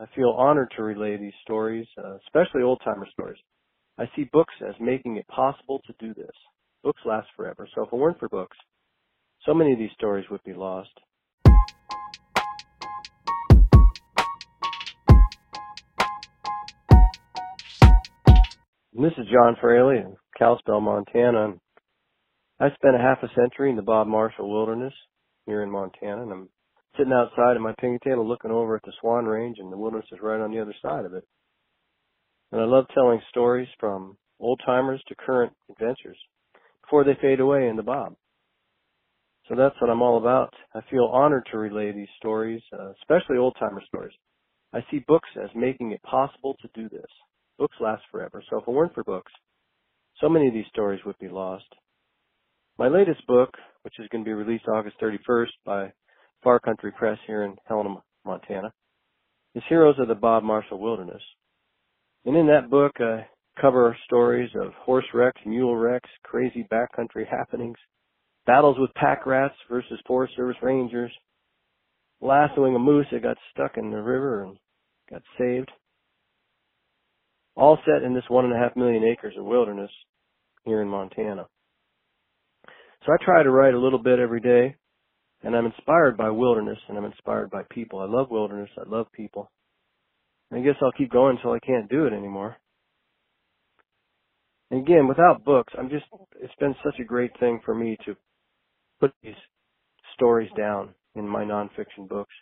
I feel honored to relay these stories, uh, especially old timer stories. I see books as making it possible to do this. Books last forever, so if it weren't for books, so many of these stories would be lost. And this is John Fraley in Kalispell, Montana. I spent a half a century in the Bob Marshall Wilderness here in Montana, and I'm sitting outside in my pigtail looking over at the Swan Range, and the wilderness is right on the other side of it. And I love telling stories from old timers to current adventures before they fade away in the Bob. So that's what I'm all about. I feel honored to relay these stories, uh, especially old timer stories. I see books as making it possible to do this. Books last forever, so if it weren't for books, so many of these stories would be lost. My latest book, which is going to be released August 31st by Farcountry Press here in Helena, Montana, is Heroes of the Bob Marshall Wilderness. And in that book, I cover stories of horse wrecks, mule wrecks, crazy backcountry happenings, battles with pack rats versus Forest Service Rangers, lassoing a moose that got stuck in the river and got saved. All set in this one and a half million acres of wilderness here in Montana. So I try to write a little bit every day, and I'm inspired by wilderness and I'm inspired by people. I love wilderness. I love people. I guess I'll keep going until I can't do it anymore. And again, without books, I'm just, it's been such a great thing for me to put these stories down in my nonfiction books.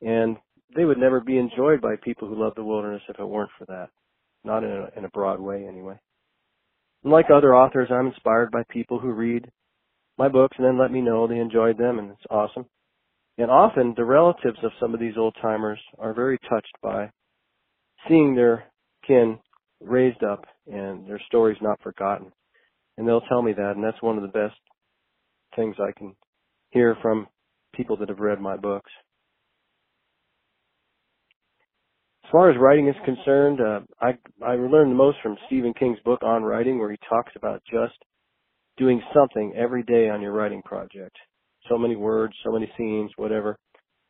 And they would never be enjoyed by people who love the wilderness if it weren't for that. Not in a, in a broad way anyway. And like other authors, I'm inspired by people who read my books and then let me know they enjoyed them and it's awesome. And often the relatives of some of these old timers are very touched by seeing their kin raised up and their stories not forgotten. And they'll tell me that and that's one of the best things I can hear from people that have read my books. As far as writing is concerned, uh, I I learned the most from Stephen King's book on writing, where he talks about just doing something every day on your writing project. So many words, so many scenes, whatever.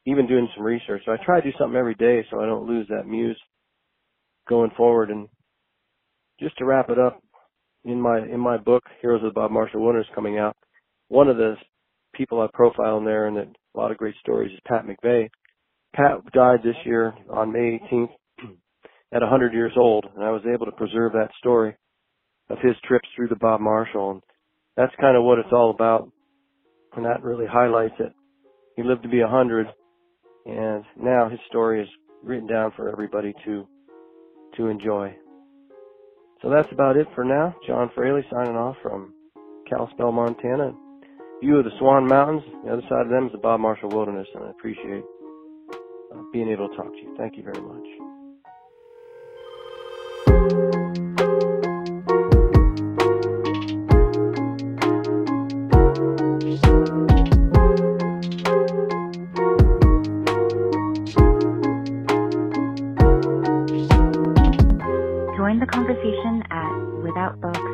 Even doing some research. So I try to do something every day so I don't lose that muse going forward. And just to wrap it up, in my in my book, Heroes of Bob Marshall Wilderness, coming out, one of the people I profile in there and that a lot of great stories is Pat McVeigh. Pat died this year on May 18th at 100 years old, and I was able to preserve that story of his trips through the Bob Marshall. And that's kind of what it's all about. And that really highlights it. He lived to be a 100, and now his story is written down for everybody to to enjoy. So that's about it for now. John Fraley signing off from Kalispell, Montana view of the Swan Mountains. The other side of them is the Bob Marshall Wilderness, and I appreciate uh, being able to talk to you. Thank you very much. Join the conversation at withoutbooks.com.